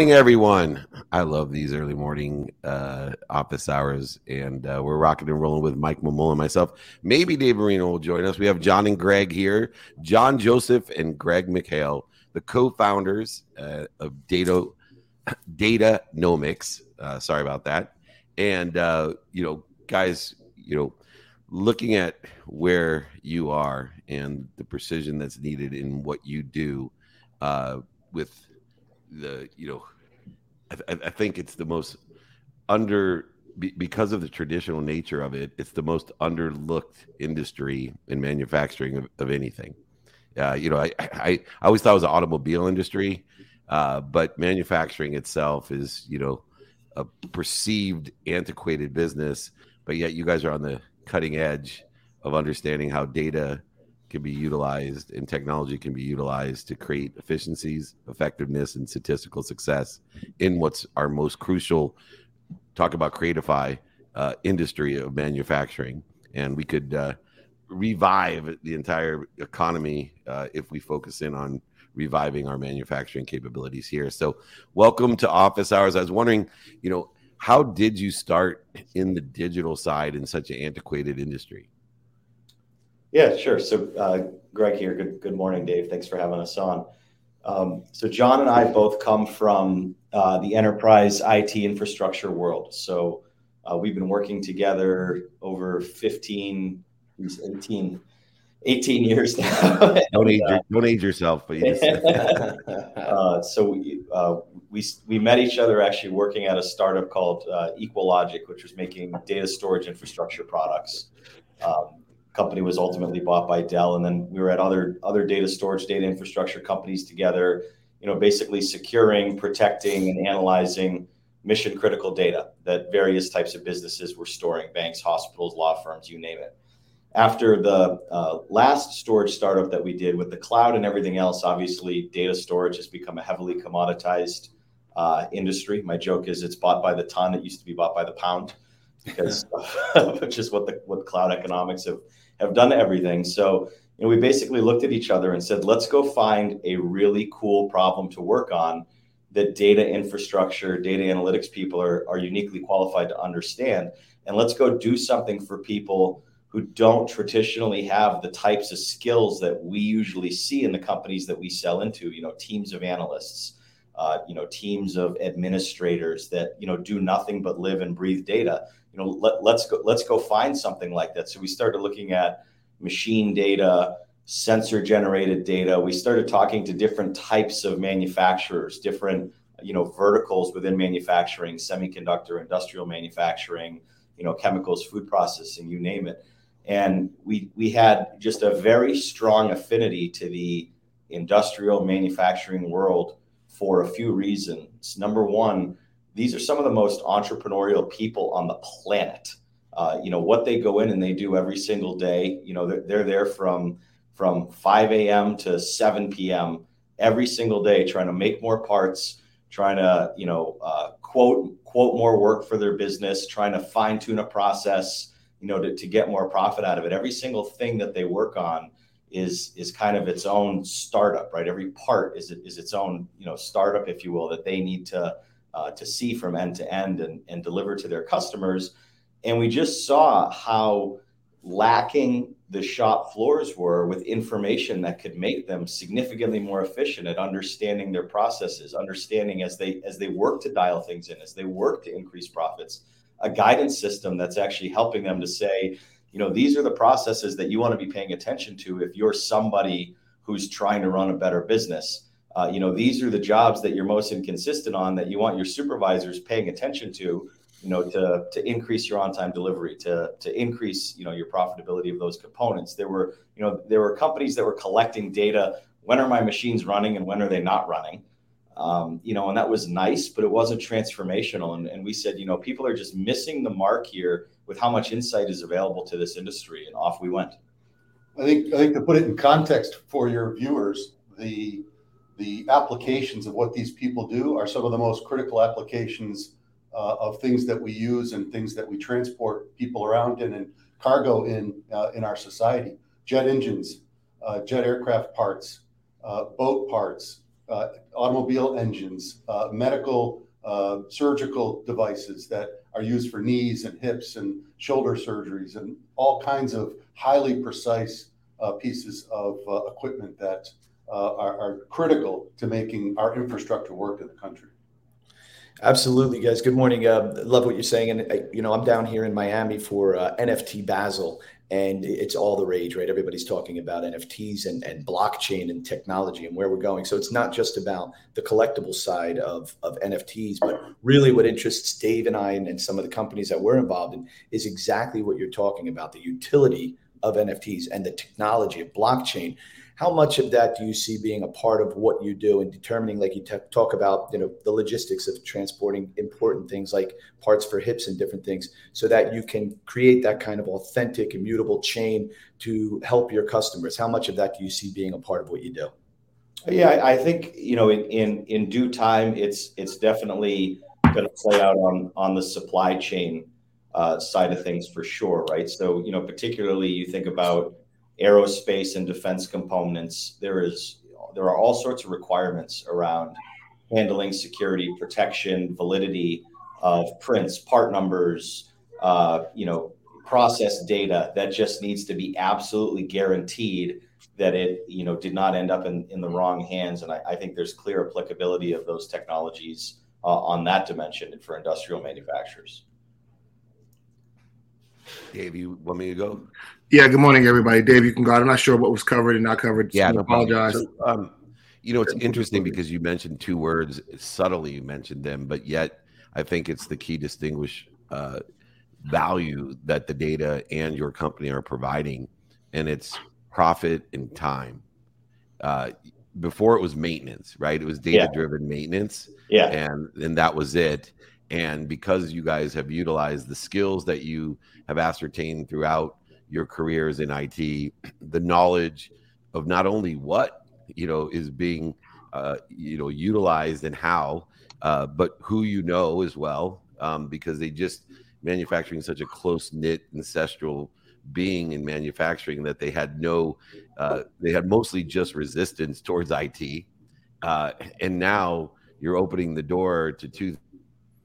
morning, everyone. I love these early morning uh, office hours, and uh, we're rocking and rolling with Mike Mamula and myself. Maybe Dave Marino will join us. We have John and Greg here, John Joseph and Greg McHale, the co-founders uh, of Data Data Nomics. Uh, sorry about that. And uh, you know, guys, you know, looking at where you are and the precision that's needed in what you do uh, with the you know I, I think it's the most under because of the traditional nature of it it's the most underlooked industry in manufacturing of, of anything. Uh, you know I, I, I always thought it was the automobile industry uh, but manufacturing itself is you know a perceived antiquated business but yet you guys are on the cutting edge of understanding how data can be utilized and technology can be utilized to create efficiencies, effectiveness, and statistical success in what's our most crucial. Talk about creatify uh, industry of manufacturing, and we could uh, revive the entire economy uh, if we focus in on reviving our manufacturing capabilities here. So, welcome to Office Hours. I was wondering, you know, how did you start in the digital side in such an antiquated industry? Yeah, sure. So, uh, Greg here. Good, good morning, Dave. Thanks for having us on. Um, so, John and I both come from uh, the enterprise IT infrastructure world. So, uh, we've been working together over 15, 18, 18 years now. don't, age, don't age yourself, please. uh, so we, uh, we, we met each other actually working at a startup called uh, EqualLogic, which was making data storage infrastructure products. Company was ultimately bought by Dell, and then we were at other other data storage, data infrastructure companies together. You know, basically securing, protecting, and analyzing mission critical data that various types of businesses were storing, banks, hospitals, law firms, you name it. After the uh, last storage startup that we did with the cloud and everything else, obviously data storage has become a heavily commoditized uh, industry. My joke is it's bought by the ton. It used to be bought by the pound because which is what the what cloud economics have have done everything. So, you know, we basically looked at each other and said, let's go find a really cool problem to work on that data infrastructure, data analytics people are, are uniquely qualified to understand. And let's go do something for people who don't traditionally have the types of skills that we usually see in the companies that we sell into, you know, teams of analysts, uh, you know, teams of administrators that, you know, do nothing but live and breathe data you know let, let's go let's go find something like that. So we started looking at machine data sensor generated data. We started talking to different types of manufacturers different you know verticals within manufacturing semiconductor industrial manufacturing you know chemicals food processing you name it. And we we had just a very strong affinity to the industrial manufacturing world for a few reasons. Number one these are some of the most entrepreneurial people on the planet. Uh, you know what they go in and they do every single day. You know they're, they're there from from 5 a.m. to 7 p.m. every single day, trying to make more parts, trying to you know uh, quote quote more work for their business, trying to fine tune a process, you know, to, to get more profit out of it. Every single thing that they work on is is kind of its own startup, right? Every part is is its own you know startup, if you will, that they need to Uh, to see from end to end and, and deliver to their customers. And we just saw how lacking the shop floors were with information that could make them significantly more efficient at understanding their processes, understanding as they as they work to dial things in, as they work to increase profits, a guidance system that's actually helping them to say, you know, these are the processes that you want to be paying attention to if you're somebody who's trying to run a better business uh, you know, these are the jobs that you're most inconsistent on that you want your supervisors paying attention to, you know, to, to increase your on-time delivery, to, to increase, you know, your profitability of those components. There were, you know, there were companies that were collecting data. When are my machines running and when are they not running? Um, you know, and that was nice, but it wasn't transformational. And, and we said, you know, people are just missing the mark here with how much insight is available to this industry. And off we went. I think, I think to put it in context for your viewers, the the applications of what these people do are some of the most critical applications uh, of things that we use and things that we transport people around in and cargo in uh, in our society. Jet engines, uh, jet aircraft parts, uh, boat parts, uh, automobile engines, uh, medical surgical devices that are used for knees and hips and shoulder surgeries and all kinds of highly precise pieces of equipment that are, are, critical to making our infrastructure work in the country. Absolutely, guys. Good morning. Uh, love what you're saying. And, uh, you know, I'm down here in Miami for uh, NFT Basel, and it's all the rage, right? Everybody's talking about NFTs and, and blockchain and technology and where we're going. So it's not just about the collectible side of, of NFTs, but really what interests Dave and I and, and some of the companies that we're involved in is exactly what you're talking about the utility of NFTs and the technology of blockchain how much of that do you see being a part of what you do and determining like you t- talk about you know the logistics of transporting important things like parts for hips and different things so that you can create that kind of authentic immutable chain to help your customers? How much of that do you see being a part of what you do? Yeah i think you know in in, in due time it's it's definitely going to play out on on the supply chain uh, side of things for sure right? So you know particularly you think about aerospace and defense components. There is there are all sorts of requirements around handling security, protection, validity of prints, part numbers, uh, you know, process data that just needs to be absolutely guaranteed that it you know did not end up in, in the wrong hands. And I, I think there's clear applicability of those technologies uh, on that dimension for industrial manufacturers. Dave, you want me to go? Yeah, good morning, everybody. Dave, you can go. I'm not sure what was covered and not covered. Yeah, no apologize. So, um, you know, it's interesting because you mentioned two words subtly. You mentioned them, but yet I think it's the key distinguish uh, value that the data and your company are providing, and it's profit and time. Uh, before it was maintenance, right? It was data driven yeah. maintenance. Yeah. And and that was it. And because you guys have utilized the skills that you have ascertained throughout your careers in IT, the knowledge of not only what you know is being uh, you know utilized and how, uh, but who you know as well, um, because they just manufacturing such a close knit ancestral being in manufacturing that they had no, uh, they had mostly just resistance towards IT, uh, and now you're opening the door to two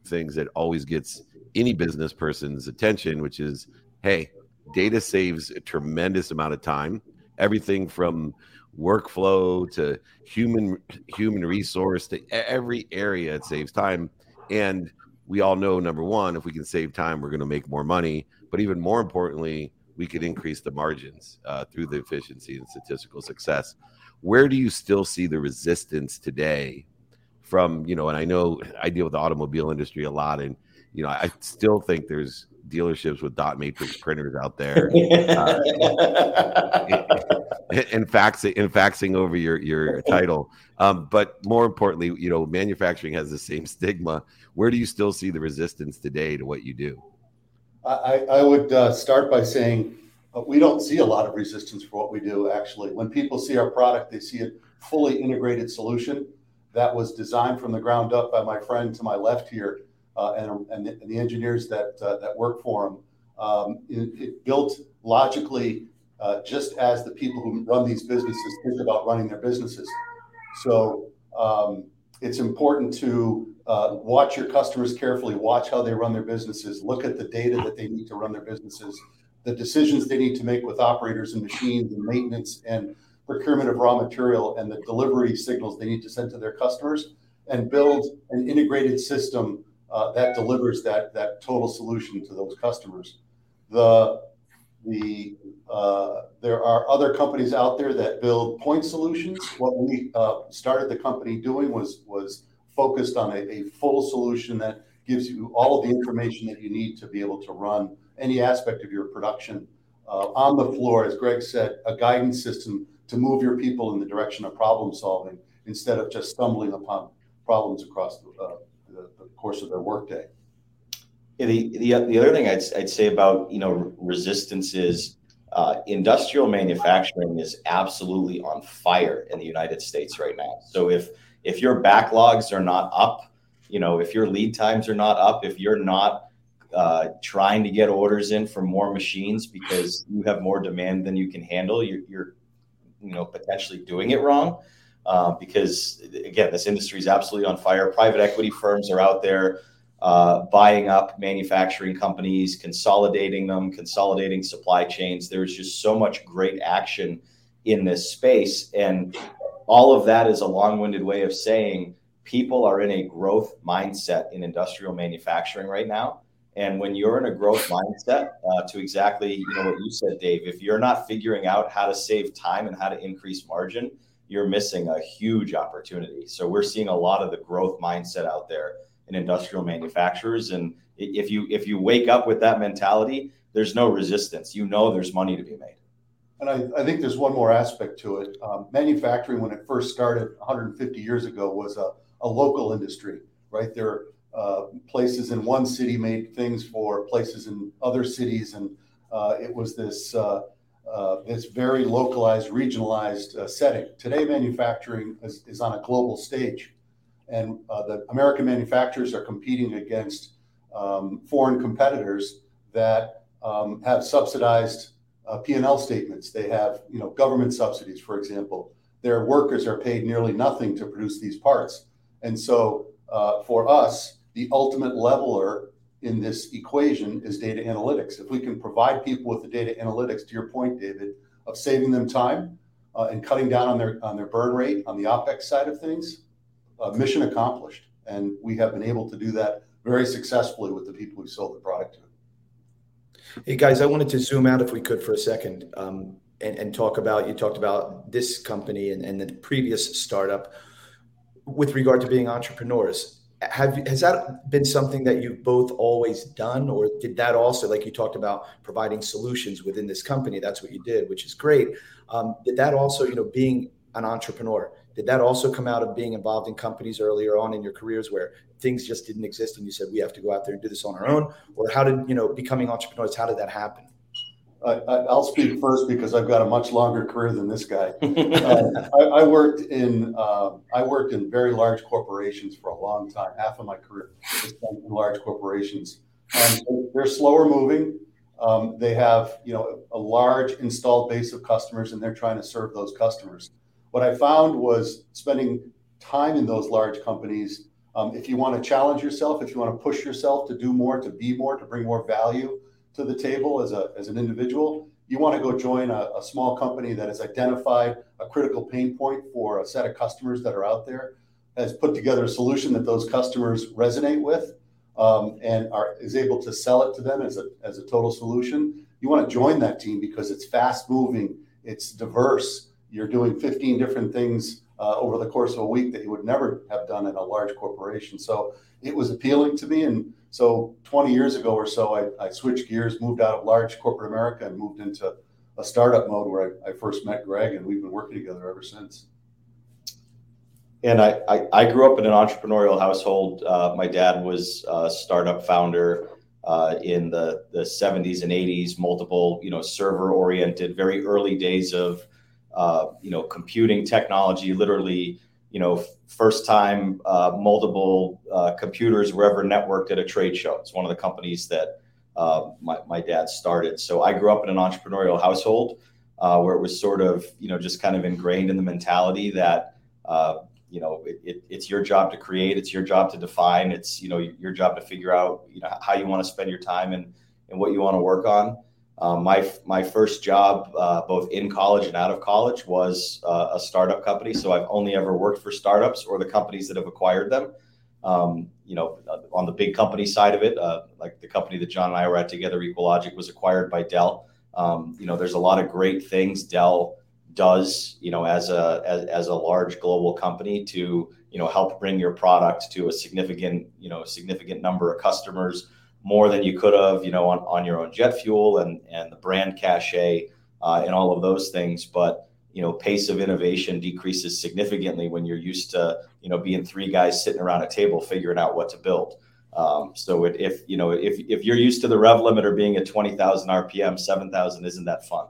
things that always gets any business person's attention, which is, hey, data saves a tremendous amount of time. Everything from workflow to human human resource to every area it saves time. And we all know number one if we can save time we're going to make more money. But even more importantly we could increase the margins uh, through the efficiency and statistical success. Where do you still see the resistance today from you know and i know i deal with the automobile industry a lot and you know i still think there's dealerships with dot matrix printers out there uh, and faxing and faxing over your your title. Um, but more importantly you know manufacturing has the same stigma. Where do you still see the resistance today to what you do? I, I would uh, start by saying uh, we don't see a lot of resistance for what we do actually. When people see our product they see a fully integrated solution that was designed from the ground up by my friend to my left here and, and the, and, the, engineers that uh, that work for them. Um, it, it, built logically, uh, just as the people who run these businesses think about running their businesses. So um, it's important to uh, watch your customers carefully, watch how they run their businesses, look at the data that they need to run their businesses, the decisions they need to make with operators and machines and maintenance and procurement of raw material and the delivery signals they need to send to their customers and build an integrated system uh, that delivers that that total solution to those customers. The the uh, there are other companies out there that build point solutions. What we uh, started the company doing was was focused on a, full solution that gives you all of the information that you need to be able to run any aspect of your production uh, on the floor. As Greg said, a guidance system to move your people in the direction of problem solving instead of just stumbling upon problems across the, uh, the, the course of their workday. The, the, the other thing I'd, I'd say about you know resistance is uh, industrial manufacturing is absolutely on fire in the United States right now. So if if your backlogs are not up, you know if your lead times are not up, if you're not uh, trying to get orders in for more machines because you have more demand than you can handle, you're, you're you know potentially doing it wrong. Uh, because again, this industry is absolutely on fire. Private equity firms are out there uh, buying up manufacturing companies, consolidating them, consolidating supply chains. There's just so much great action in this space, and all of that is a long-winded way of saying people are in a growth mindset in industrial manufacturing right now. And when you're in a growth mindset, uh, to exactly you know what you said, Dave, if you're not figuring out how to save time and how to increase margin, you're missing a huge opportunity. So we're seeing a lot of the growth mindset out there in industrial manufacturers, and if you if you wake up with that mentality, there's no resistance. You know there's money to be made. And I, I think there's one more aspect to it. Um, manufacturing, when it first started 150 years ago, was a, a local industry, right? There uh, places in one city made things for places in other cities, and uh, it was this uh, this very localized, regionalized uh, setting. Today, manufacturing is, is, on a global stage, and uh, the American manufacturers are competing against um, foreign competitors that um, have subsidized P&L statements. They have, you know, government subsidies, for example. Their workers are paid nearly nothing to produce these parts, and so for us the ultimate leveler in this equation is data analytics. If we can provide people with the data analytics, to your point, David, of saving them time uh, and cutting down on their on their burn rate on the OPEX side of things, uh, mission accomplished. And we have been able to do that very successfully with the people we sold the product to. Hey guys, I wanted to zoom out if we could for a second um, and, and, talk about you talked about this company and, and the previous startup with regard to being entrepreneurs have has that been something that you've both always done or did that also like you talked about providing solutions within this company that's what you did which is great. Um, did that also you know being an entrepreneur did that also come out of being involved in companies earlier on in your careers where things just didn't exist and you said we have to go out there and do this on our own or how did you know becoming entrepreneurs how did that happen I, will speak first because I've got a much longer career than this guy. uh, I, I, worked in uh, I worked in very large corporations for a long time. Half of my career was spent in large corporations. Um, they're slower moving. Um, they have you know a large installed base of customers, and they're trying to serve those customers. What I found was spending time in those large companies. Um, if you want to challenge yourself, if you want to push yourself to do more, to be more, to bring more value to the table as, a, as an individual, you want to go join a, a, small company that has identified a critical pain point for a set of customers that are out there, has put together a solution that those customers resonate with, um, and are is able to sell it to them as a as a total solution. You want to join that team because it's fast moving, it's diverse. You're doing 15 different things uh, over the course of a week that you would never have done in a large corporation. So it was appealing to me and so 20 years ago or so, I, I, switched gears, moved out of large corporate America, and moved into a startup mode where I, I first met Greg, and we've been working together ever since. And I, I, I grew up in an entrepreneurial household. Uh, my dad was a startup founder uh, in the, the 70s and 80s, multiple, you know, server oriented, very early days of, uh, you know, computing technology, literally you know, first time uh, multiple uh, computers were ever networked at a trade show. It's one of the companies that uh, my, my dad started. So I grew up in an entrepreneurial household uh, where it was sort of, you know, just kind of ingrained in the mentality that, uh, you know, it, it, it's your job to create, it's your job to define, it's, you know, your job to figure out, you know, how you want to spend your time and, and what you want to work on. Um, my my first job, uh, both in college and out of college, was uh, a startup company. So I've only ever worked for startups or the companies that have acquired them. Um, you know, uh, on the big company side of it, uh, like the company that John and I were at together, EqualLogic, was acquired by Dell. Um, you know, there's a lot of great things Dell does, you know, as a as, as a large global company to you know help bring your product to a significant you know significant number of customers more than you could have, you know, on, on your own jet fuel and, and the brand cachet uh, and all of those things. But, you know, pace of innovation decreases significantly when you're used to, you know, being three guys sitting around a table figuring out what to build. Um, so it, if, you know, if, if you're used to the rev limiter being at 20,000 RPM, 7,000 isn't that fun.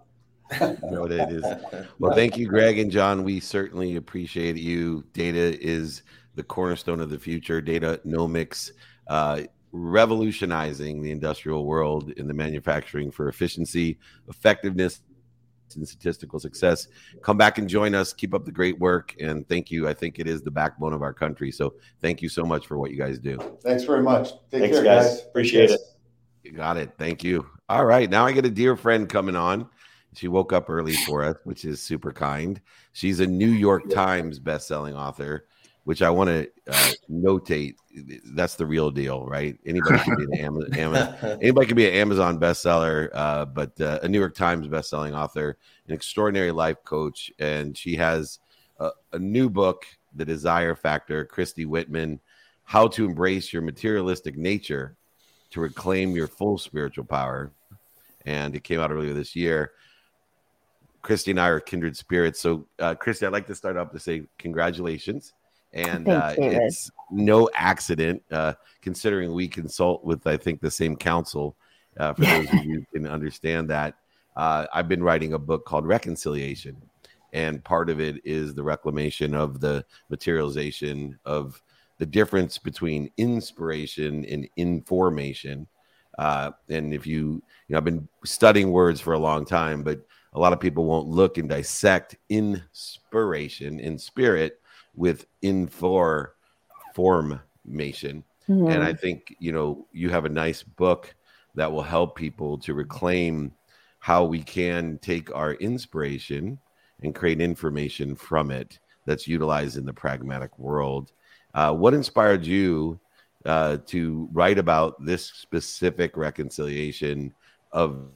no, it is. Well, thank you, Greg and John. We certainly appreciate you. Data is the cornerstone of the future. Datanomix. Uh, revolutionizing the industrial world in the manufacturing for efficiency, effectiveness, and statistical success. Come back and join us. Keep up the great work. And thank you. I think it is the backbone of our country. So thank you so much for what you guys do. Thanks very much. Take Thanks, care, guys. guys. Appreciate it. You got it. Thank you. All right. Now I get a dear friend coming on. She woke up early for us, which is super kind. She's a New York Times best-selling author, which I want to uh, notate. That's the real deal, right? Anybody can be an Amazon, Amazon anybody can be an Amazon bestseller, uh, but uh, a New York Times best-selling author, an extraordinary life coach, and she has a, a new book, The Desire Factor. Christy Whitman, How to Embrace Your Materialistic Nature to Reclaim Your Full Spiritual Power, and it came out earlier this year. Christy and I are kindred spirits. So, uh, Christy, I'd like to start off to say congratulations. And uh, it's no accident, uh, considering we consult with, I think, the same council. Uh, for those of you who can understand that, uh, I've been writing a book called Reconciliation, and part of it is the reclamation of the materialization of the difference between inspiration and information. Uh, and if you, you know, I've been studying words for a long time, but a lot of people won't look and dissect inspiration in spirit with infor formation. Mm-hmm. And I think, you know, you have a nice book that will help people to reclaim how we can take our inspiration and create information from it that's utilized in the pragmatic world. Uh, what inspired you uh, to write about this specific reconciliation of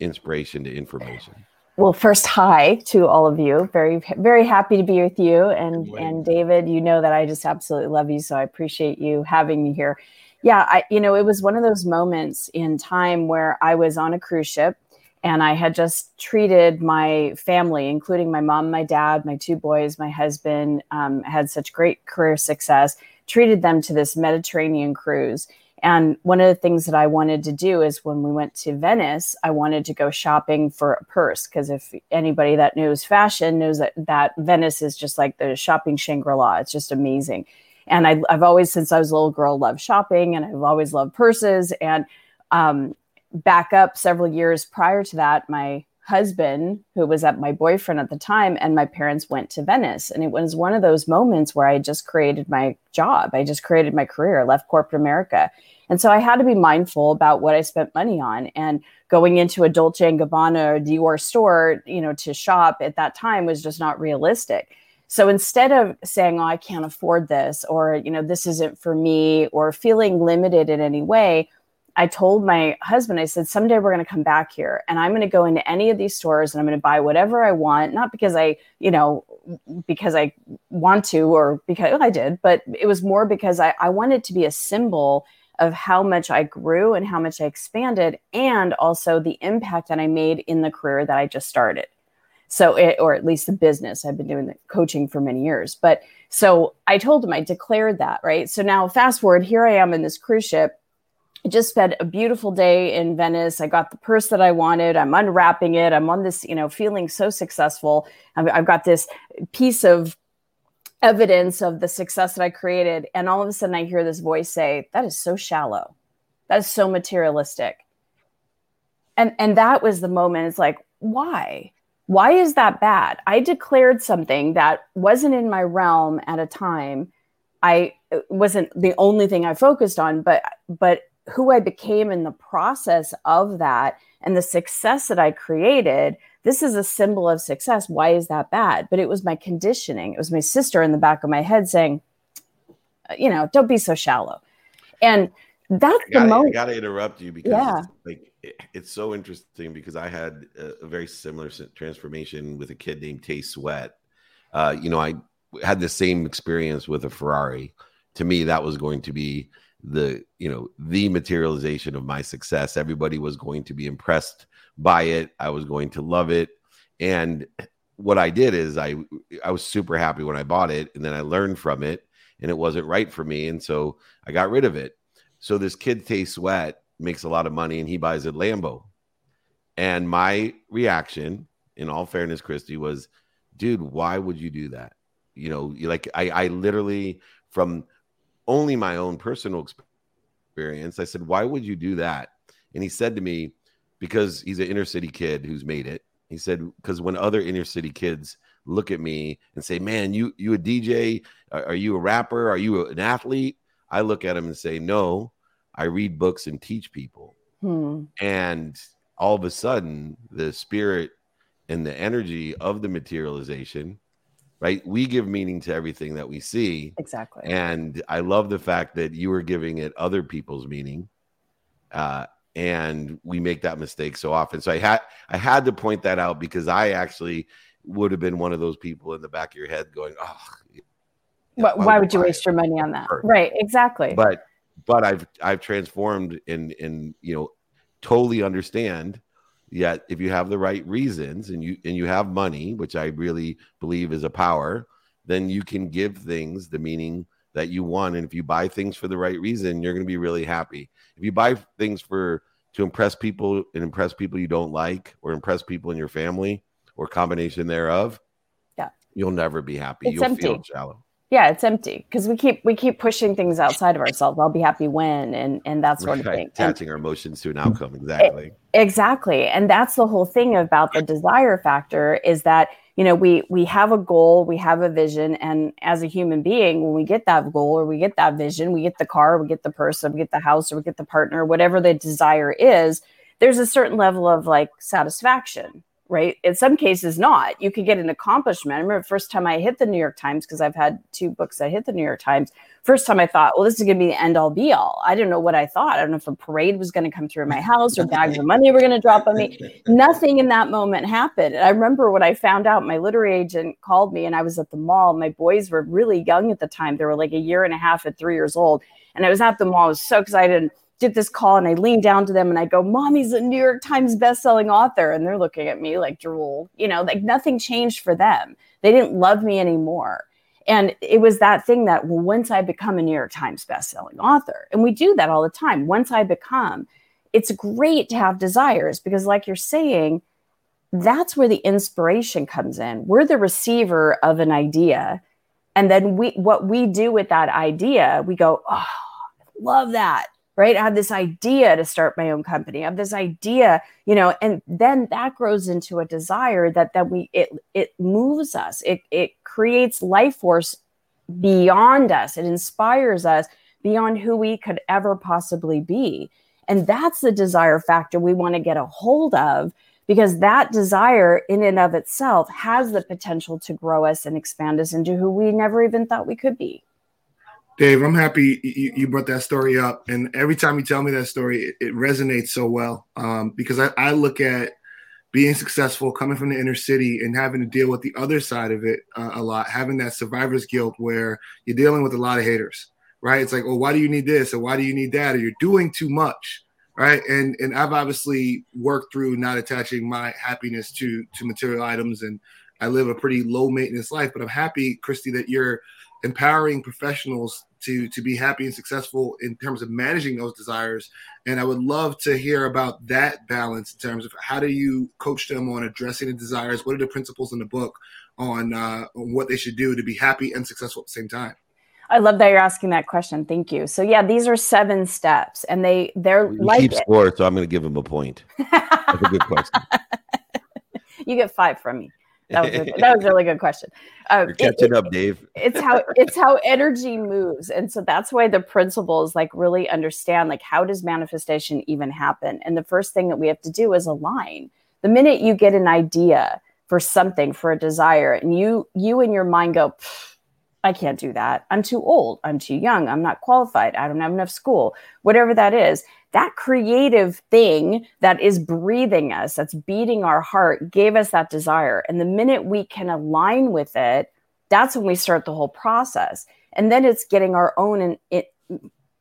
inspiration to information? Well, first, hi to all of you. Very, very happy to be with you. And and David, you know that I just absolutely love you. So I appreciate you having me here. Yeah, I, you know, it was one of those moments in time where I was on a cruise ship and I had just treated my family, including my mom, my dad, my two boys, my husband, um, had such great career success, treated them to this Mediterranean cruise and one of the things that I wanted to do is when we went to Venice, I wanted to go shopping for a purse because if anybody that knows fashion knows that that Venice is just like the shopping Shangri La. It's just amazing. And I, have always, since I was a little girl, loved shopping, and I've always loved purses. And um, back up several years prior to that, my husband, who was at my boyfriend at the time, and my parents went to Venice. And it was one of those moments where I just created my job. I just created my career, left corporate America. And so I had to be mindful about what I spent money on. And going into a Dolce and Gabbana or Dior store, you know, to shop at that time was just not realistic. So instead of saying, oh, I can't afford this, or, you know, this isn't for me, or feeling limited in any way, I told my husband, I said, someday we're going to come back here and I'm going to go into any of these stores and I'm going to buy whatever I want, not because I, you know, because I want to or because well, I did, but it was more because I, I wanted to be a symbol of how much I grew and how much I expanded and also the impact that I made in the career that I just started. So, it, or at least the business, I've been doing the coaching for many years. But so I told him, I declared that, right? So now, fast forward, here I am in this cruise ship just spent a beautiful day in Venice. I got the purse that I wanted. I'm unwrapping it. I'm on this, you know, feeling so successful. I've, I've, got this piece of evidence of the success that I created. And all of a sudden, I hear this voice say, That is so shallow. That is so materialistic. And, and that was the moment. It's like, why? Why is that bad? I declared something that wasn't in my realm at a time. I wasn't the only thing I focused on, but but who I became in the process of that and the success that I created, this is a symbol of success. Why is that bad? But it was my conditioning. It was my sister in the back of my head saying, you know, don't be so shallow. And that's gotta, the moment. I got to interrupt you because yeah. it's like it, it's so interesting because I had a, a, very similar transformation with a kid named Tay Sweat. Uh, you know, I had the same experience with a Ferrari. To me, that was going to be the you know the materialization of my success. Everybody was going to be impressed by it. I was going to love it. And what i did is i i was super happy when i bought it and then i learned from it and it wasn't right for me. And so i got rid of it. So this kid Tay Sweat makes a lot of money and he buys a lambo. And my reaction in all fairness christy was dude why would you do that? You know like i i literally from only my own personal experience. I said, Why would you do that? And he said to me, Because he's an inner city kid who's made it. He said, because when other inner city kids look at me and say, "Man, you you a DJ? Are, you a rapper? Are you an athlete?" I look at them and say, "No, I read books and teach people." Hmm. And all of a sudden, the spirit and the energy of the materialization, right? We give meaning to everything that we see. Exactly. And I love the fact that you are giving it other people's meaning. Uh, and we make that mistake so often. So I had I had to point that out because I actually would have been one of those people in the back of your head going, "Oh, why, why, would you waste your money on that?" Right, exactly. But but I've I've transformed in in you know totally understand. Yet, if you have the right reasons and you and you have money, which I really believe is a power, then you can give things the meaning that you want. And if you buy things for the right reason, you're going to be really happy. If you buy things for to impress people and impress people you don't like or impress people in your family, or combination thereof, yeah, you'll never be happy. It's you'll empty. feel shallow. Yeah, it's empty because we keep we keep pushing things outside of ourselves. I'll be happy when and and that sort right. of thing. Attaching and, our emotions to an mm-hmm. outcome. Exactly. It, exactly. And that's the whole thing about the desire factor is that you know we we have a goal we have a vision and as a human being when we get that goal or we get that vision we get the car we get the person we get the house or we get the partner whatever the desire is there's a certain level of like satisfaction right? In some cases, not. You could get an accomplishment. I remember the first time I hit the New York Times because I've had two books that hit the New York Times. First time I thought, well, this is going to be the end all be all. I didn't know what I thought. I don't know if a parade was going to come through my house or bags of money were going to drop on me. Nothing in that moment happened. And I remember when I found out, my literary agent called me and I was at the mall. My boys were really young at the time. They were like a year and a half and three years old. And I was at the mall. I was so excited did this call and I lean down to them and I go, Mommy's a New York Times bestselling author. And they're looking at me like drool, you know, like nothing changed for them. They didn't love me anymore. And it was that thing that well, once I become a New York Times bestselling author, and we do that all the time. Once I become, it's great to have desires because, like you're saying, that's where the inspiration comes in. We're the receiver of an idea. And then we what we do with that idea, we go, oh, love that right? I have this idea to start my own company. I have this idea, you know, and then that grows into a desire that that we it it moves us. It it creates life force beyond us. It inspires us beyond who we could ever possibly be. And that's the desire factor we want to get a hold of because that desire in and of itself has the potential to grow us and expand us into who we never even thought we could be. Dave, I'm happy you, you, brought that story up. And every time you tell me that story, it, it resonates so well um, because I, I, look at being successful, coming from the inner city, and having to deal with the other side of it uh, a lot, having that survivor's guilt where you're dealing with a lot of haters, right? It's like, well, why do you need this? Or why do you need that? Or you're doing too much, right? And and I've obviously worked through not attaching my happiness to to material items, and I live a pretty low maintenance life. But I'm happy, Christy, that you're empowering professionals to to be happy and successful in terms of managing those desires and i would love to hear about that balance in terms of how do you coach them on addressing the desires what are the principles in the book on, uh, on what they should do to be happy and successful at the same time I love that you're asking that question. Thank you. So yeah, these are seven steps, and they they're we like keep it. score, so I'm going to give them a point. That's a good question. you get five from me. That was a, that was a really good question. Uh, You're catching it, up, Dave. it's how it's how energy moves, and so that's why the principles like really understand like how does manifestation even happen? And the first thing that we have to do is align. The minute you get an idea for something, for a desire, and you you in your mind go. I can't do that. I'm too old. I'm too young. I'm not qualified. I don't have enough school. Whatever that is, that creative thing that is breathing us, that's beating our heart, gave us that desire. And the minute we can align with it, that's when we start the whole process. And then it's getting our own in,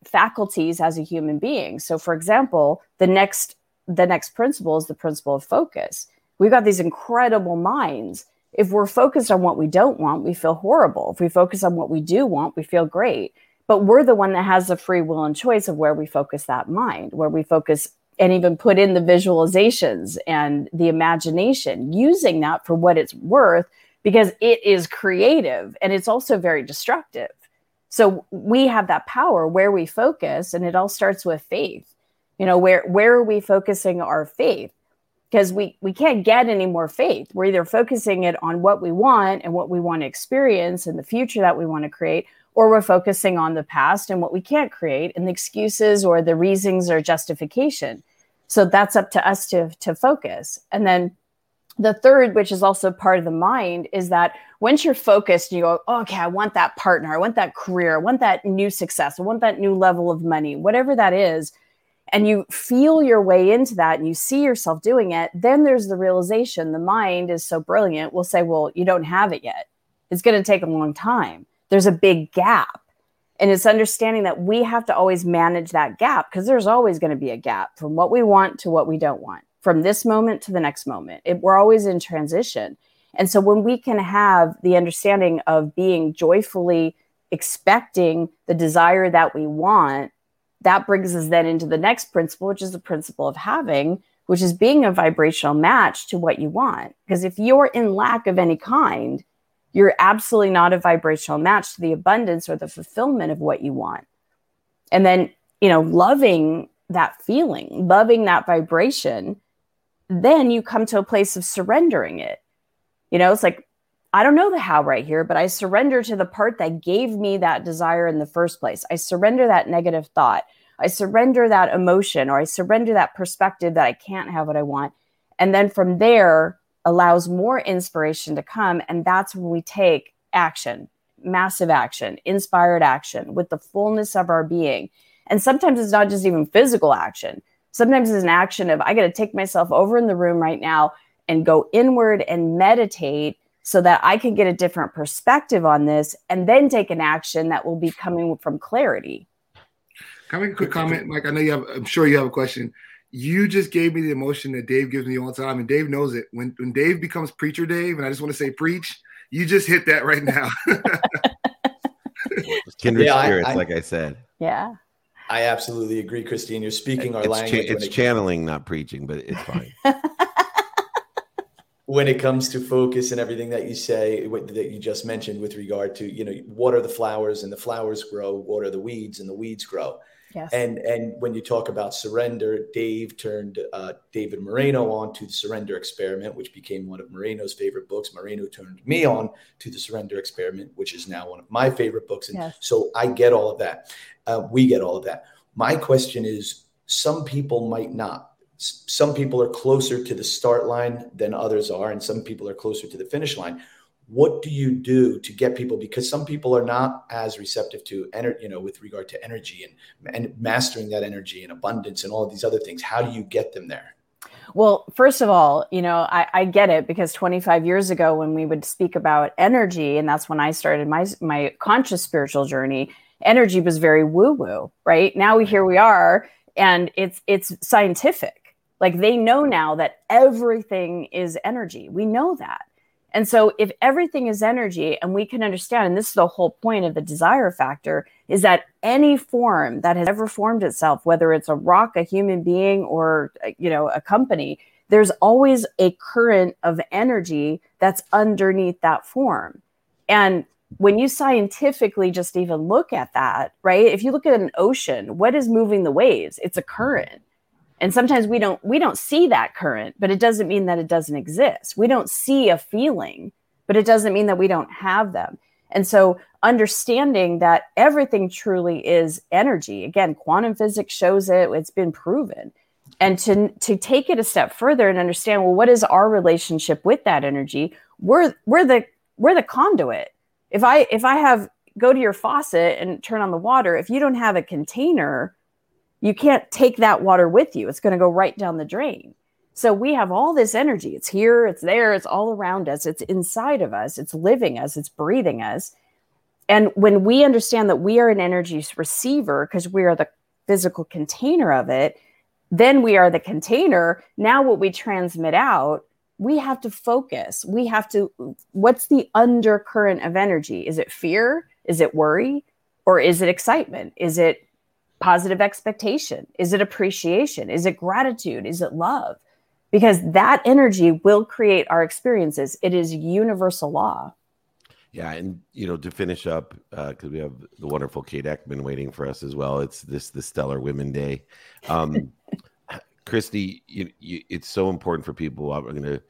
faculties as a human being. So, for example, the next the next principle is the principle of focus. We've got these incredible minds. If we're focused on what we don't want, we feel horrible. If we focus on what we do want, we feel great but we're the one that has the free will and choice of where we focus that mind where we focus and even put in the visualizations and the imagination using that for what it's worth because it is creative and it's also very destructive. So we have that power where we focus and it all starts with faith you know where where are we focusing our faith? Because we we can't get any more faith. We're either focusing it on what we want and what we want to experience and the future that we want to create or we're focusing on the past and what we can't create and the excuses or the reasons or justification. So that's up to us to to focus. And then the third which is also part of the mind is that once you're focused and you go oh, okay i want that partner. I want that career. I want that new success. I want that new level of money whatever that is and you feel your way into that and you see yourself doing it, then there's the realization the mind is so brilliant, we'll say, well, you don't have it yet. It's going to take a long time. There's a big gap. And it's understanding that we have to always manage that gap because there's always going to be a gap from what we want to what we don't want, from this moment to the next moment. It, we're always in transition. And so when we can have the understanding of being joyfully expecting the desire that we want that brings us then into the next principle, which is the principle of having, which is being a vibrational match to what you want. Because if you're in lack of any kind, you're absolutely not a vibrational match to the abundance or the fulfillment of what you want. And then, you know, loving that feeling, loving that vibration, then you come to a place of surrendering it. You know, it's like, I don't know the how right here, but I surrender to the part that gave me that desire in the first place. I surrender that negative thought. I surrender that emotion or I surrender that perspective that I can't have what I want. And then from there allows more inspiration to come. And that's when we take action, massive action, inspired action with the fullness of our being. And sometimes it's not just even physical action. Sometimes it's an action of I got to take myself over in the room right now and go inward and meditate so that I can get a different perspective on this and then take an action that will be coming from clarity. Can I make a quick comment, Mike? I know you have. I'm sure you have a question. You just gave me the emotion that Dave gives me all the time, and Dave knows it. When when Dave becomes preacher Dave, and I just want to say preach, you just hit that right now. Kindred yeah, spirits, I, I, like I said. Yeah. I absolutely agree, Christine. You're speaking our it's language. Cha- it's channeling, not preaching, but it's fine. when it comes to focus and everything that you say that you just mentioned with regard to you know water the flowers and the flowers grow water the weeds and the weeds grow yes. and and when you talk about surrender dave turned uh, david moreno on to the surrender experiment which became one of moreno's favorite books moreno turned me on to the surrender experiment which is now one of my favorite books and yes. so i get all of that uh, we get all of that my question is some people might not some people are closer to the start line than others are, and some people are closer to the finish line. What do you do to get people? Because some people are not as receptive to energy, you know, with regard to energy and and mastering that energy and abundance and all of these other things. How do you get them there? Well, first of all, you know, I, I, get it because 25 years ago, when we would speak about energy, and that's when I started my my conscious spiritual journey, energy was very woo woo. Right now, we here we are, and it's it's scientific like they know now that everything is energy. We know that. And so if everything is energy and we can understand, and this is the whole point of the desire factor, is that any form that has ever formed itself, whether it's a rock, a human being, or uh, you know, a company, there's always a current of energy that's underneath that form. And when you scientifically just even look at that, right? If you look at an ocean, what is moving the waves? It's a current and sometimes we don't we don't see that current but it doesn't mean that it doesn't exist. We don't see a feeling but it doesn't mean that we don't have them. And so understanding that everything truly is energy again quantum physics shows it it's been proven. And to to take it a step further and understand well what is our relationship with that energy? We're we're the we're the conduit. If i if i have go to your faucet and turn on the water if you don't have a container you can't take that water with you. It's going to go right down the drain. So we have all this energy. It's here, it's there, it's all around us, it's inside of us, it's living us, it's breathing us. And when we understand that we are an energy receiver because we are the physical container of it, then we are the container. Now, what we transmit out, we have to focus. We have to, what's the undercurrent of energy? Is it fear? Is it worry? Or is it excitement? Is it positive expectation? Is it appreciation? Is it gratitude? Is it love? Because that energy will create our experiences. It is universal law. Yeah, and you know, to finish up, because uh, we have the wonderful Kate Eckman waiting for us as well. It's this the Stellar Women Day. Um, Christy, you, you, it's so important for people. I'm going to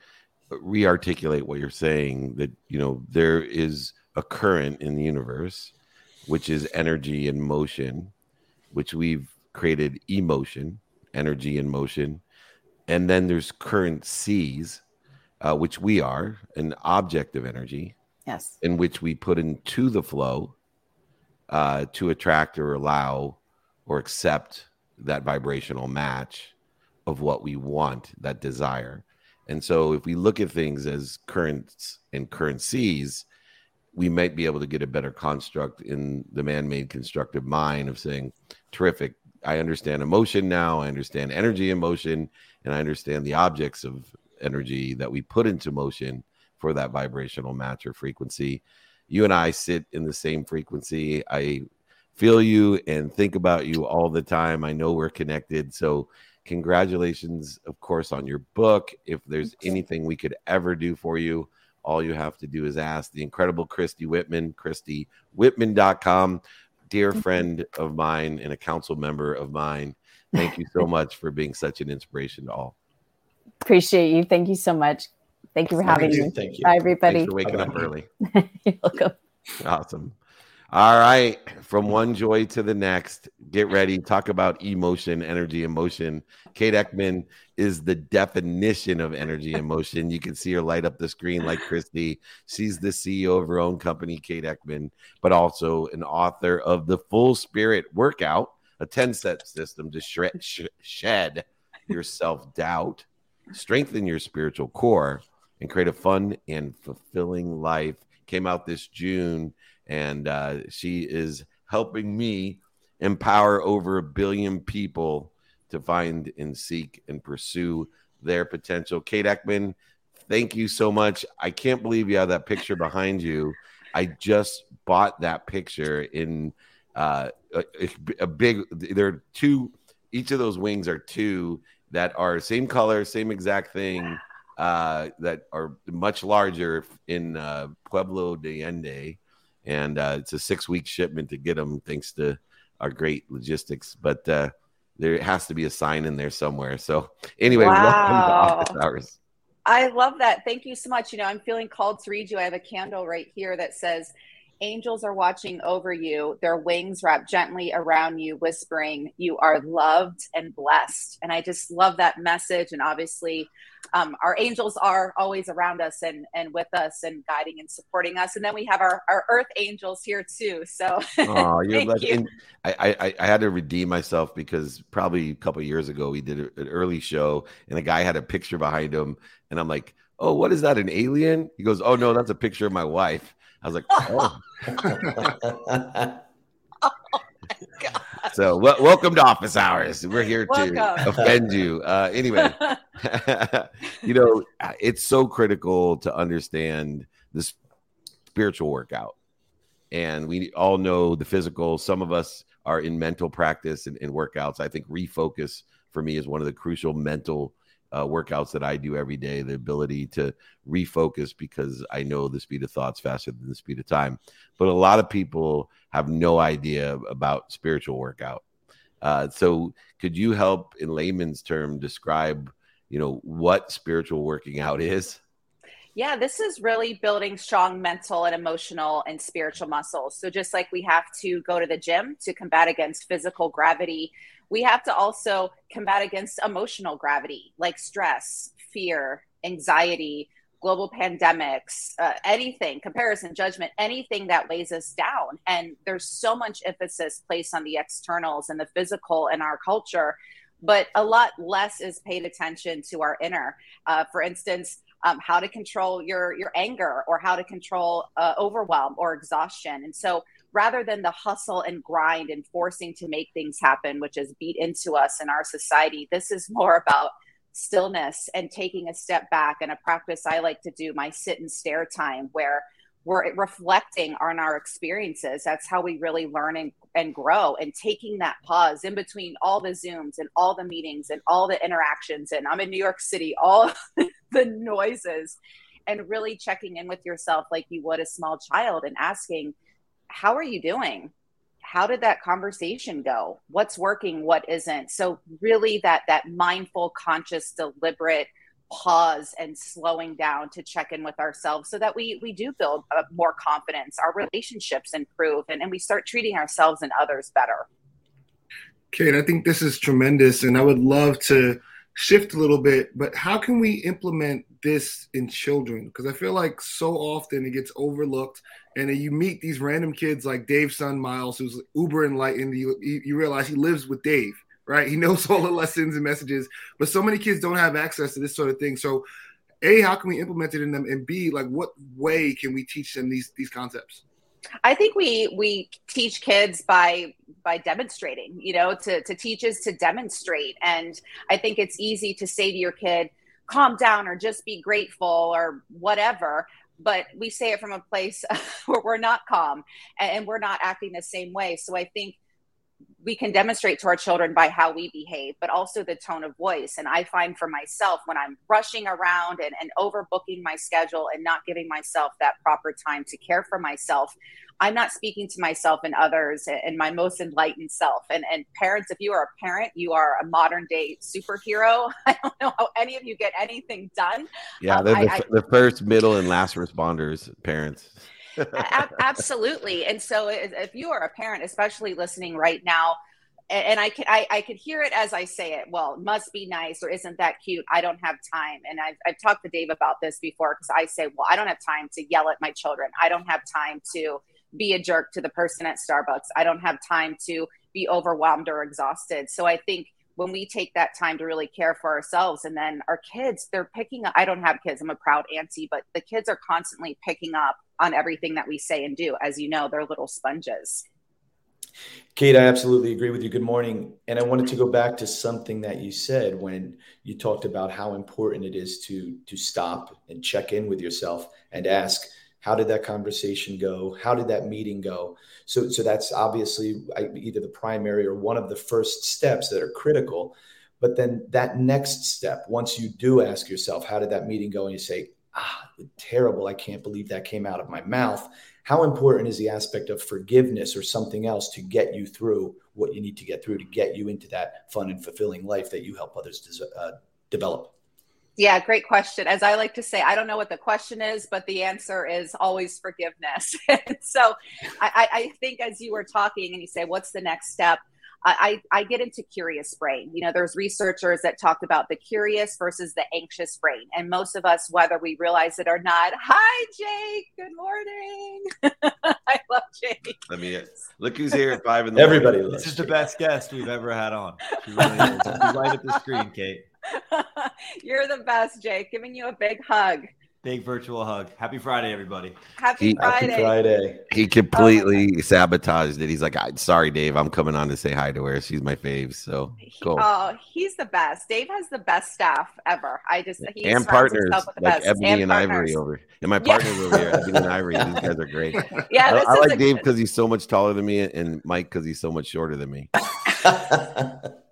re-articulate what you're saying that you know there is a current in the universe, which is energy and motion, which we've created emotion, energy and motion, and then there's currencies, uh, which we are an object of energy, yes, in which we put into the flow uh, to attract or allow or accept that vibrational match of what we want, that desire. And so if we look at things as currents and currencies, we might be able to get a better construct in the man-made constructive mind of saying, terrific. I understand emotion now. I understand energy and motion, and I understand the objects of energy that we put into motion for that vibrational match or frequency. You and I sit in the same frequency. I feel you and think about you all the time. I know we're connected. So congratulations, of course, on your book. If there's anything we could ever do for you, all you have to do is ask the incredible Christy Whitman, ChristyWhitman.com, dear mm-hmm. friend of mine and a council member of mine. Thank you so much for being such an inspiration to all. Appreciate you. Thank you so much. Thank you for having you. me. Thank you. Bye, everybody. Thanks for waking up Bye-bye. early. You're welcome. Awesome. All right. From one joy to the next, get ready. Talk about emotion, energy, emotion. Kate Eckman is the definition of energy and motion. You can see her light up the screen like Christy. She's the CEO of her own company, Kate Eckman, but also an author of the Full Spirit Workout, a 10 step system to shred, sh- shed your self doubt, strengthen your spiritual core, and create a fun and fulfilling life. Came out this June and uh, she is helping me empower over a billion people to find and seek and pursue their potential. Kate Eckman, thank you so much. I can't believe you have that picture behind you. I just bought that picture in uh, a, a big. There are two. Each of those wings are two that are same color, same exact thing. Uh, that are much larger in uh, Pueblo de Ende and uh, it's a six week shipment to get them thanks to our great logistics but uh, there has to be a sign in there somewhere so anyway Wow. welcome to office hours I love that. Thank you so much. You know, I'm feeling called to read you. I have a candle right here that says, Angels are watching over you, their wings wrapped gently around you, whispering, You are loved and blessed. And I just love that message. And obviously, um, our angels are always around us and, and with us and guiding and supporting us. And then we have our, our earth angels here too. So, oh you're Thank you. I, I i had to redeem myself because probably a couple of years ago we did an early show and a guy had a picture behind him and i'm like oh what is that an alien he goes oh no that's a picture of my wife i was like oh so wel- welcome to office hours we're here to offend you uh anyway you know, it's so critical to understand this spiritual workout. And we all know the physical. Some of us are in mental practice and, and workouts. I think refocus for me is one of the crucial mental uh, workouts that I do every day. The ability to refocus because I know the speed of thoughts faster than the speed of time. But a lot of people have no idea about spiritual workout. Uh, so, could you help, in layman's term, describe you know what spiritual working out is Yeah, this is really building strong mental and emotional and spiritual muscles. So, just like we have to go to the gym to combat against physical gravity, we have to also combat against emotional gravity like stress, fear, anxiety, global pandemics, uh, anything, comparison, judgment, anything that weighs us down. And there's so much emphasis placed on the externals and the physical in our culture, but a lot less is paid attention to our inner. Uh, for instance, um, how to control your your anger or how to control uh, overwhelm or exhaustion. And so, rather than the hustle and grind and forcing to make things happen, which is beat into us in our society, this is more about stillness and taking a step back. And a practice I like to do, my sit and stare time, where we're reflecting on our experiences. That's how we really learn and, and grow. And taking that pause in between all the Zooms and all the meetings and all the interactions. And I'm in New York City, all the noises, and really checking in with yourself like you would a small child and asking, How are you doing? how did that conversation go? What's working? What isn't? So really that that mindful conscious deliberate pause and slowing down to check in with ourselves so that we we do build uh, more confidence our relationships improve and, and we start treating ourselves and others better. Kate i think this is tremendous and i would love to shift a little bit but how can we implement this in children? Because i feel like so often it gets overlooked and then you meet these random kids like dave's son miles who's uber enlightened you, you realize he lives with dave right? He knows all the lessons and messages, but so many kids don't have access to this sort of thing. So, a, how can we implement it in them, and b, like what way can we teach them these these concepts? I think we we teach kids by by demonstrating. You know, to to teach is to demonstrate, and I think it's easy to say to your kid, "Calm down," or just be grateful, or whatever but we say it from a place where we're not calm and we're not acting the same way. So I think we can demonstrate to our children by how we behave, but also the tone of voice. And I find for myself when I'm rushing around and, and overbooking my schedule and not giving myself that proper time to care for myself, I'm not speaking to myself and others and my most enlightened self. And, and parents, if you are a parent, you are a modern day superhero. I don't know how any of you get anything done. Yeah, they're um, the, I, the first, middle, and last responders, parents absolutely. And so if you are a parent, especially listening right now, and I can I, I could hear it as I say it. Well, it must be nice or isn't that cute? I don't have time. And I've, I've talked to Dave about this before because I say, well, I don't have time to yell at my children. I don't have time to be a jerk to the person at Starbucks. I don't have time to be overwhelmed or exhausted. So I think when we take that time to really care for ourselves and then our kids, they're picking up. I don't have kids. I'm a proud auntie, but the kids are constantly picking up on everything that we say and do. As you know, they're little sponges. Kate, I absolutely agree with you. Good morning. And I wanted to go back to something that you said when you talked about how important it is to to stop and check in with yourself and ask, how did that conversation go? How did that meeting go? So, so that's obviously either the primary or one of the first steps that are critical. But then that next step, once you do ask yourself, how did that meeting go? And you say, ah, terrible. I can't believe that came out of my mouth. How important is the aspect of forgiveness or something else to get you through what you need to get through to get you into that fun and fulfilling life that you help others des- uh, develop? Yeah, great question. As I like to say, I don't know what the question is, but the answer is always forgiveness. so I, I think as you were talking and you say, what's the next step? I, I get into curious brain. You know, there's researchers that talked about the curious versus the anxious brain. And most of us, whether we realize it or not, hi, Jake. Good morning. I love Jake. Let me look who's here at five in the Everybody morning. This is the best guest we've ever had on. She really is. right at the screen, Kate. You're the best, Jake. Giving you a big hug. Big virtual hug. Happy Friday, everybody. Happy he, Friday. Happy Friday. He um, completely oh sabotaged it. He's like, sorry, Dave. I'm coming on to say hi to her. She's my fave. So cool. Oh, he's the best. Dave has the best staff ever. I just, he and partners like Ebony and, and Ivory over. And my partners yeah. over here, Ebony and Ivory. These guys are great. Yeah. I, I like Dave because he's so much taller than me and Mike because he's so much shorter than me.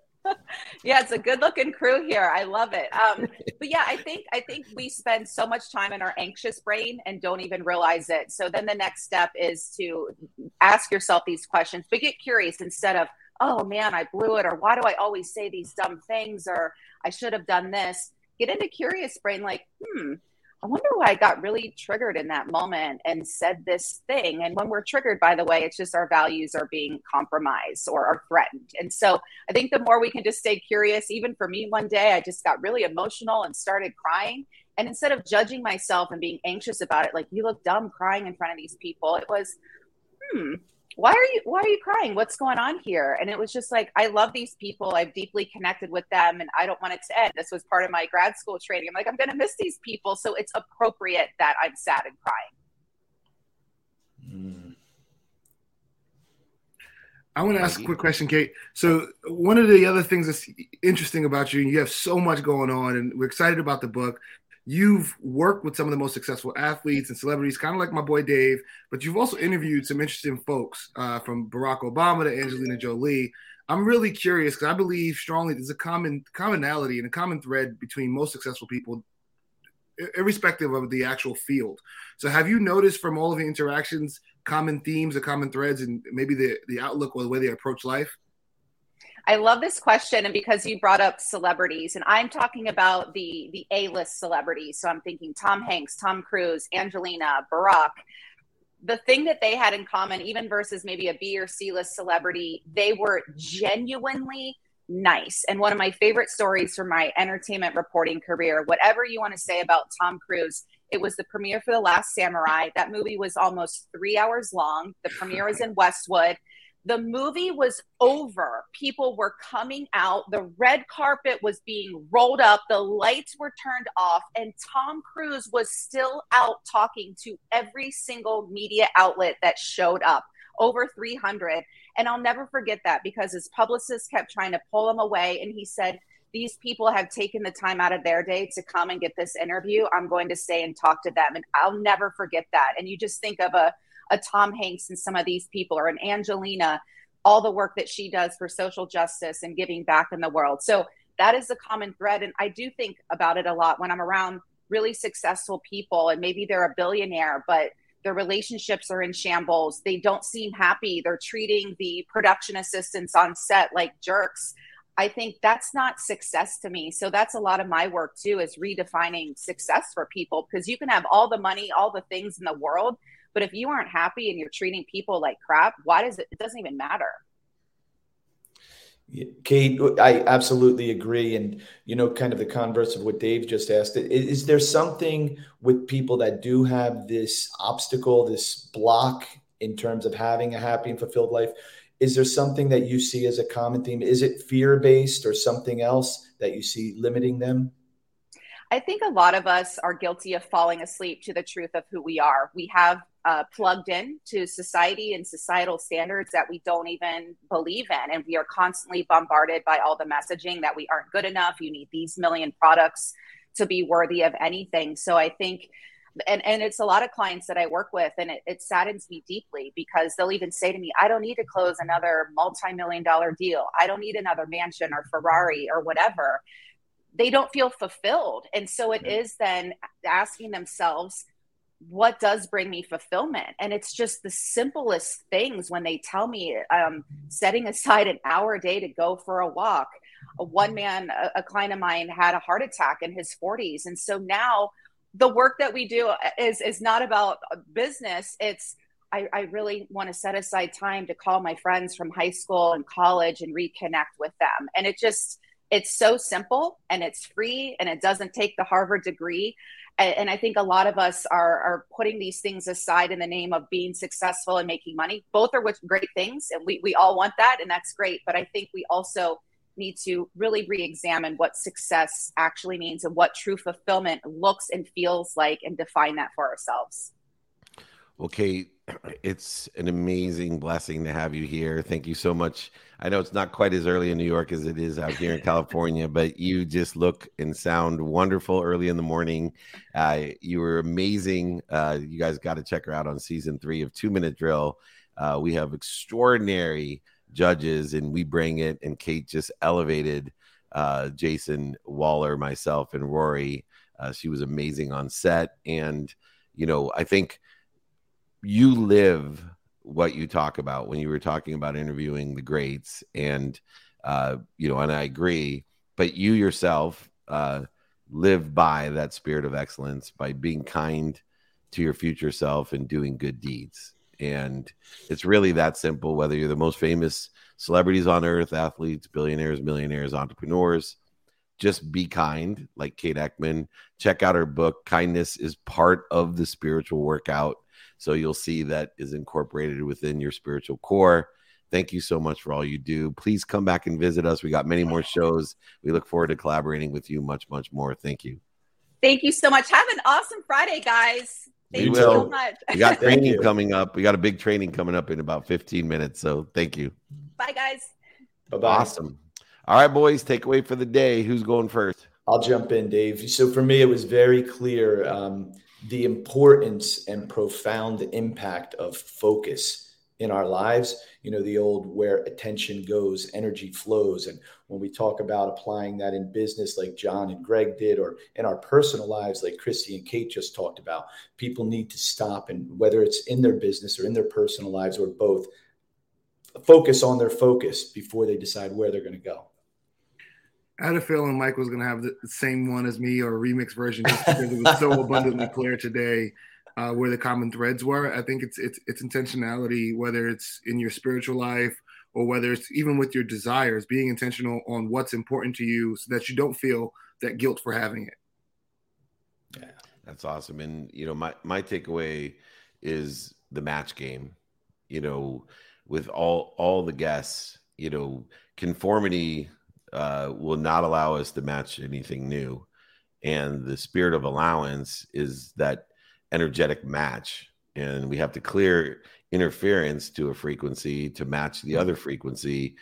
yeah, it's a good looking crew here. I love it. Um, but yeah, I think I think we spend so much time in our anxious brain and don't even realize it. So then the next step is to ask yourself these questions, but get curious instead of, oh man, I blew it, or why do I always say these dumb things, or I should have done this. Get into curious brain, like, hmm, I wonder why I got really triggered in that moment and said this thing. And when we're triggered, by the way, it's just our values are being compromised or are threatened. And so I think the more we can just stay curious, even for me, one day I just got really emotional and started crying. And instead of judging myself and being anxious about it, like you look dumb crying in front of these people, it was, hmm, why are you why are you crying? What's going on here? And it was just like i love these people. I've deeply connected with them and i don't want it to end. This was part of my grad school training. I'm like i'm going to miss these people. So it's appropriate that i'm sad and crying. Mm. I want to ask a quick question, Kate. So, one of the other things that's interesting about you, and you have so much going on, and we're excited about the book you've worked with some of the most successful athletes and celebrities, kind of like my boy Dave, but you've also interviewed some interesting folks uh, from Barack Obama to Angelina Jolie. I'm really curious because I believe strongly there's a common commonality and a common thread between most successful people, irrespective of the actual field. So, have you noticed from all of the interactions common themes or common threads and maybe the the outlook or the way they approach life? I love this question, and because you brought up celebrities, and I'm talking about the the A-list celebrities. So I'm thinking Tom Hanks, Tom Cruise, Angelina, Barack. The thing that they had in common, even versus maybe a B or C list celebrity, they were genuinely nice. And one of my favorite stories from my entertainment reporting career, whatever you want to say about Tom Cruise, it was the premiere for The Last Samurai. That movie was almost three hours long. The premiere was in Westwood. The movie was over. People were coming out. The red carpet was being rolled up. The lights were turned off. And Tom Cruise was still out talking to every single media outlet that showed up over 300. And I'll never forget that because his publicist kept trying to pull him away. And he said, These people have taken the time out of their day to come and get this interview. I'm going to stay and talk to them. And I'll never forget that. And you just think of a, a Tom Hanks and some of these people, or an Angelina, all the work that she does for social justice and giving back in the world. So that is a common thread. And I do think about it a lot when I'm around really successful people and maybe they're a billionaire, but their relationships are in shambles. They don't seem happy. They're treating the production assistants on set like jerks. I think that's not success to me. So that's a lot of my work too is redefining success for people because you can have all the money, all the things in the world, but if you aren't happy and you're treating people like crap, why does it it doesn't even matter. Kate, I absolutely agree. And, you know, kind of the converse of what Dave just asked is there something with people that do have this obstacle, this block in terms of having a happy and fulfilled life? Is there something that you see as a common theme? Is it fear based or something else that you see limiting them? I think a lot of us are guilty of falling asleep to the truth of who we are. We have uh, plugged in to society and societal standards that we don't even believe in. And we are constantly bombarded by all the messaging that we aren't good enough. You need these million products to be worthy of anything. So I think, and, and it's a lot of clients that I work with, and it, it saddens me deeply because they'll even say to me, I don't need to close another multi million dollar deal. I don't need another mansion or Ferrari or whatever. They don't feel fulfilled. And so it is then asking themselves, what does bring me fulfillment and it's just the simplest things when they tell me um, setting aside an hour a day to go for a walk a one man a, a client of mine had a heart attack in his 40s and so now the work that we do uh, is is not about uh, business it's I, I really want to set aside time to call my friends from high school and college and reconnect with them and it just it's so simple and it's free and it doesn't take the harvard degree and I think a lot of us are are putting these things aside in the name of being successful and making money. Both are great things, and we we all want that, and that's great. But I think we also need to really re-examine what success actually means and what true fulfillment looks and feels like, and define that for ourselves. Okay, it's an amazing blessing to have you here. Thank you so much. I know it's not quite as early in New York as it is out here in California, but you just look and sound wonderful early in the morning. Uh, you were amazing. Uh, you guys got to check her out on season three of Two Minute Drill. Uh, we have extraordinary judges, and we bring it. And Kate just elevated uh, Jason Waller, myself, and Rory. Uh, she was amazing on set, and you know, I think you live what you talk about when you were talking about interviewing the greats and uh, you know and i agree but you yourself uh, live by that spirit of excellence by being kind to your future self and doing good deeds and it's really that simple whether you're the most famous celebrities on earth athletes billionaires millionaires entrepreneurs just be kind like kate eckman check out her book kindness is part of the spiritual workout so you'll see that is incorporated within your spiritual core. Thank you so much for all you do. Please come back and visit us. We got many more shows. We look forward to collaborating with you much, much more. Thank you. Thank you so much. Have an awesome Friday, guys. Thank we you so much. we got training coming up. We got a big training coming up in about 15 minutes. So thank you. Bye, guys. Bye-bye. Awesome. All right, boys, take away for the day. Who's going first? I'll jump in, Dave. So for me, it was very clear. Um, the importance and profound impact of focus in our lives. You know, the old where attention goes, energy flows. And when we talk about applying that in business, like John and Greg did, or in our personal lives, like Christy and Kate just talked about, people need to stop and whether it's in their business or in their personal lives or both, focus on their focus before they decide where they're going to go. I had a feeling Mike was going to have the same one as me or a remix version just because it was so abundantly clear today uh, where the common threads were. I think it's it's it's intentionality, whether it's in your spiritual life or whether it's even with your desires, being intentional on what's important to you, so that you don't feel that guilt for having it. Yeah, that's awesome. And you know, my my takeaway is the match game. You know, with all all the guests, you know, conformity uh, will not allow us to match anything new. And the spirit of allowance is that energetic match and we have to clear interference to a frequency to match the other frequency.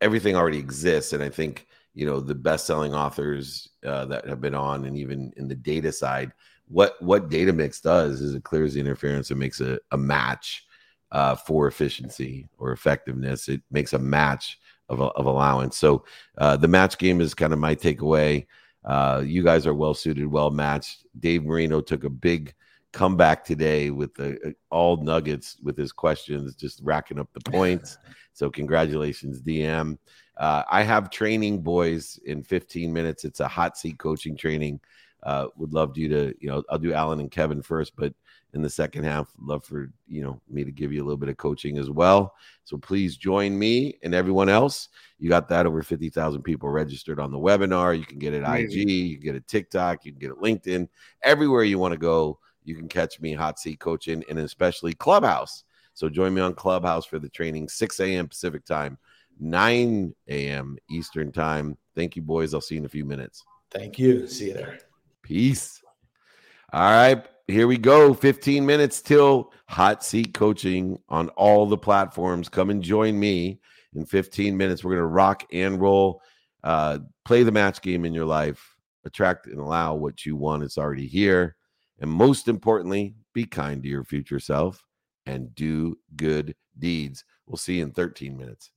Everything already exists and i think you know the best selling authors uh, that have been on and even in the data side what what Datanomix does is it clears the interference and makes a, a match uh, for efficiency or effectiveness. It makes a match of, of allowance. So uh, the match game is kind of my takeaway. Uh, you guys are well suited well matched dave marino took a big come back today with the uh, all nuggets with his questions, just racking up the points. So congratulations, DM. Uh, I have training boys in 15 minutes. It's a hot seat coaching training. Uh, would love you to, you know, I'll do Alan and Kevin first, but in the second half, love for you know me to give you a little bit of coaching as well. So please join me and everyone else. You got that over 50,000 people registered on the webinar. You can get it IG, you can get it TikTok, you can get it LinkedIn, everywhere you want to go you can catch me hot seat coaching and especially Clubhouse. So join me on Clubhouse for the training, 6 a.m. Pacific time, 9 a.m. Eastern time. Thank you, boys. I'll see you in a few minutes. Thank you. See you there. Peace. All right. Here we go. 15 minutes till hot seat coaching on all the platforms. Come and join me in 15 minutes. We're going to rock and roll, uh, play the match game in your life, attract and allow what you want. It's already here. And most importantly, be kind to your future self and do good deeds. We'll see you in 13 minutes.